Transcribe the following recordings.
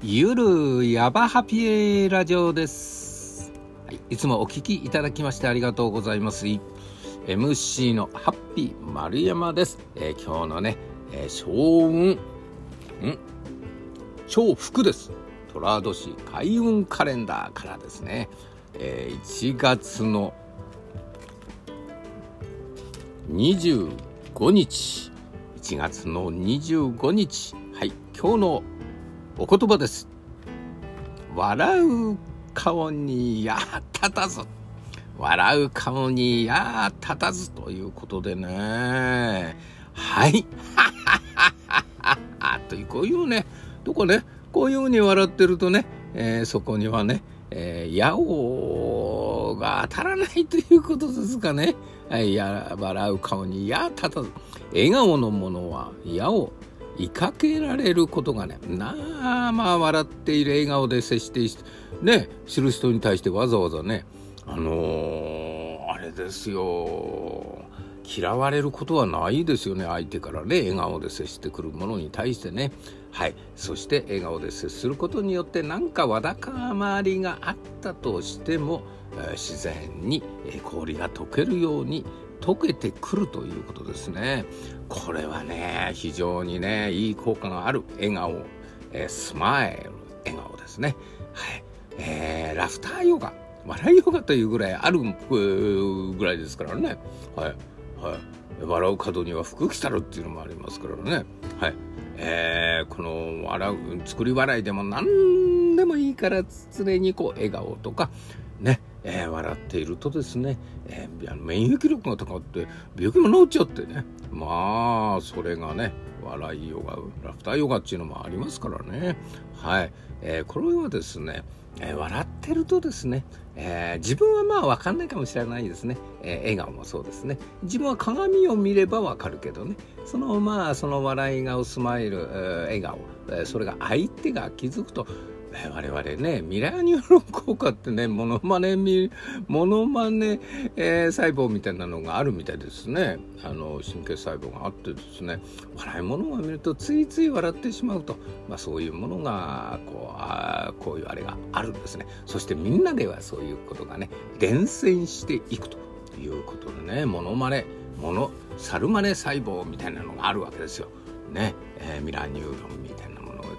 ゆるやばハピエラジオです、はい、いつもお聞きいただきましてありがとうございます。MC のハッピー丸山です、えー、今日のね、えー、小運ん？超福です。寅年開運カレンダーからですね、えー、1月の25日。1月の25日。はい今日のお言葉です。笑う顔にや立たず。笑う顔にや立たずということでね。はい。という、こういうね、どこね、こういうふうに笑ってるとね、えー、そこにはね、えー、矢をが当たらないということですかね。い、や笑う顔に矢立たず。笑顔のものは矢をいかけられることがねなあまあ笑っている笑顔で接してね知る人に対してわざわざねあのー、あれですよ。嫌われることはないですよね。相手からね笑顔で接してくるものに対してね。はい。そして笑顔で接することによって何かわだかまりがあったとしても、え、自然に氷が溶けるように溶けてくるということですね。これはね、非常にね、いい効果がある笑顔、えー、スマイル、笑顔ですね。はい。えー、ラフターヨガ、笑いヨガというぐらいあるぐらいですからね。はい。はい。笑う角には福来たるっていうのもありますからね。はい。えー、この笑う、作り笑いでも何でもいいから常にこう笑顔とか、えー、笑っているとですね、えー、免疫力が高くて病気も治っちゃってね。まあそれがね笑いヨガラフターヨガっていうのもありますからね。はい、えー、これはですねえー、笑ってるとですね、えー、自分はまあ分かんないかもしれないですね、え、笑顔もそうですね。自分は鏡を見れば分かるけどね。そのまあその笑い顔スマイル、笑顔、えそれが相手が気づくと我々ね、ミラーニューロン効果ってね、モノマネ、モノマネ、えー、細胞みたいなのがあるみたいですね。あの、神経細胞があってですね、笑い物を見るとついつい笑ってしまうと、まあそういうものが、こう、あこういうあれがあるんですね。そしてみんなではそういうことがね、伝染していくということでね、モノマネ、モノ、サルマネ細胞みたいなのがあるわけですよ。ね、えー、ミラーニューロンみたいな。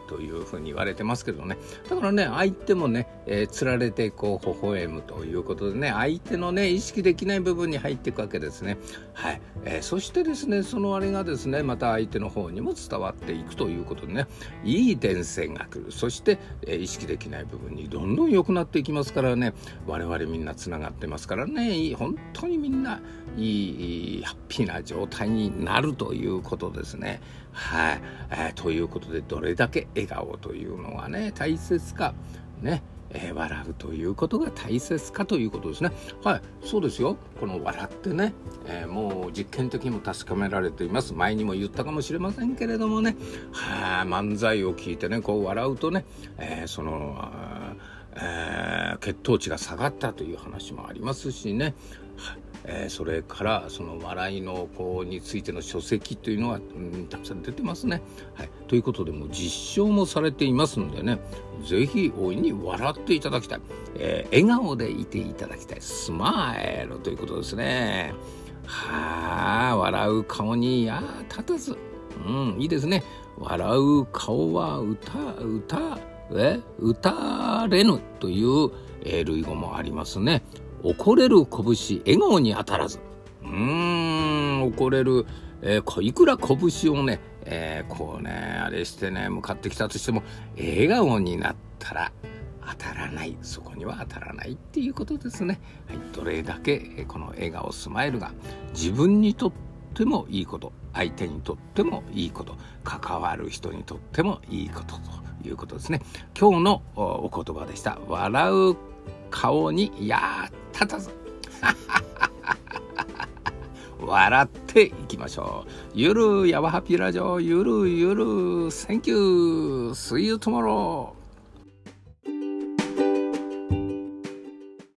というふうに言われてますけどね。だからね相手もね、えー、つられてこう微笑むということでね相手のね意識できない部分に入っていくわけですね。はい、えー、そしてですねそのあれがですねまた相手の方にも伝わっていくということでねいい伝染が来る。そして、えー、意識できない部分にどんどん良くなっていきますからね我々みんなつながってますからね本当にみんないいハッピーな状態になるということですね。はい、えー、ということでどれだけ笑顔というのがね大切かねえー、笑うということが大切かということですね。はい、そうですよ。この笑ってね、えー、もう実験的にも確かめられています。前にも言ったかもしれませんけれどもね、はあ、漫才を聞いてね、こう笑うとね、えー、その、え血糖値が下がったという話もありますしね。えー、それからその笑いのこうについての書籍というのは、うん、たくさん出てますね。はい、ということでもう実証もされていますのでね是非大いに笑っていただきたい、えー、笑顔でいていただきたいスマイルということですね。はあ笑う顔にや立たず、うん、いいですね。笑う顔は歌歌え歌れぬという、類語もありますね。怒れる拳笑顔に当たらず。うーん怒れる、えー、いくら拳をね、えー、こうねあれしてね向かってきたとしても笑顔になったら当たらない。そこには当たらないっていうことですね、はい、どれだけこの笑顔スマイルが自分にとってもいいこと相手にとってもいいこと関わる人にとってもいいことということですね。今日のお言葉でした。笑う顔にやったず 笑っていきましょう。ゆるやわハピラジオゆるゆる Thank you. See you tomorrow.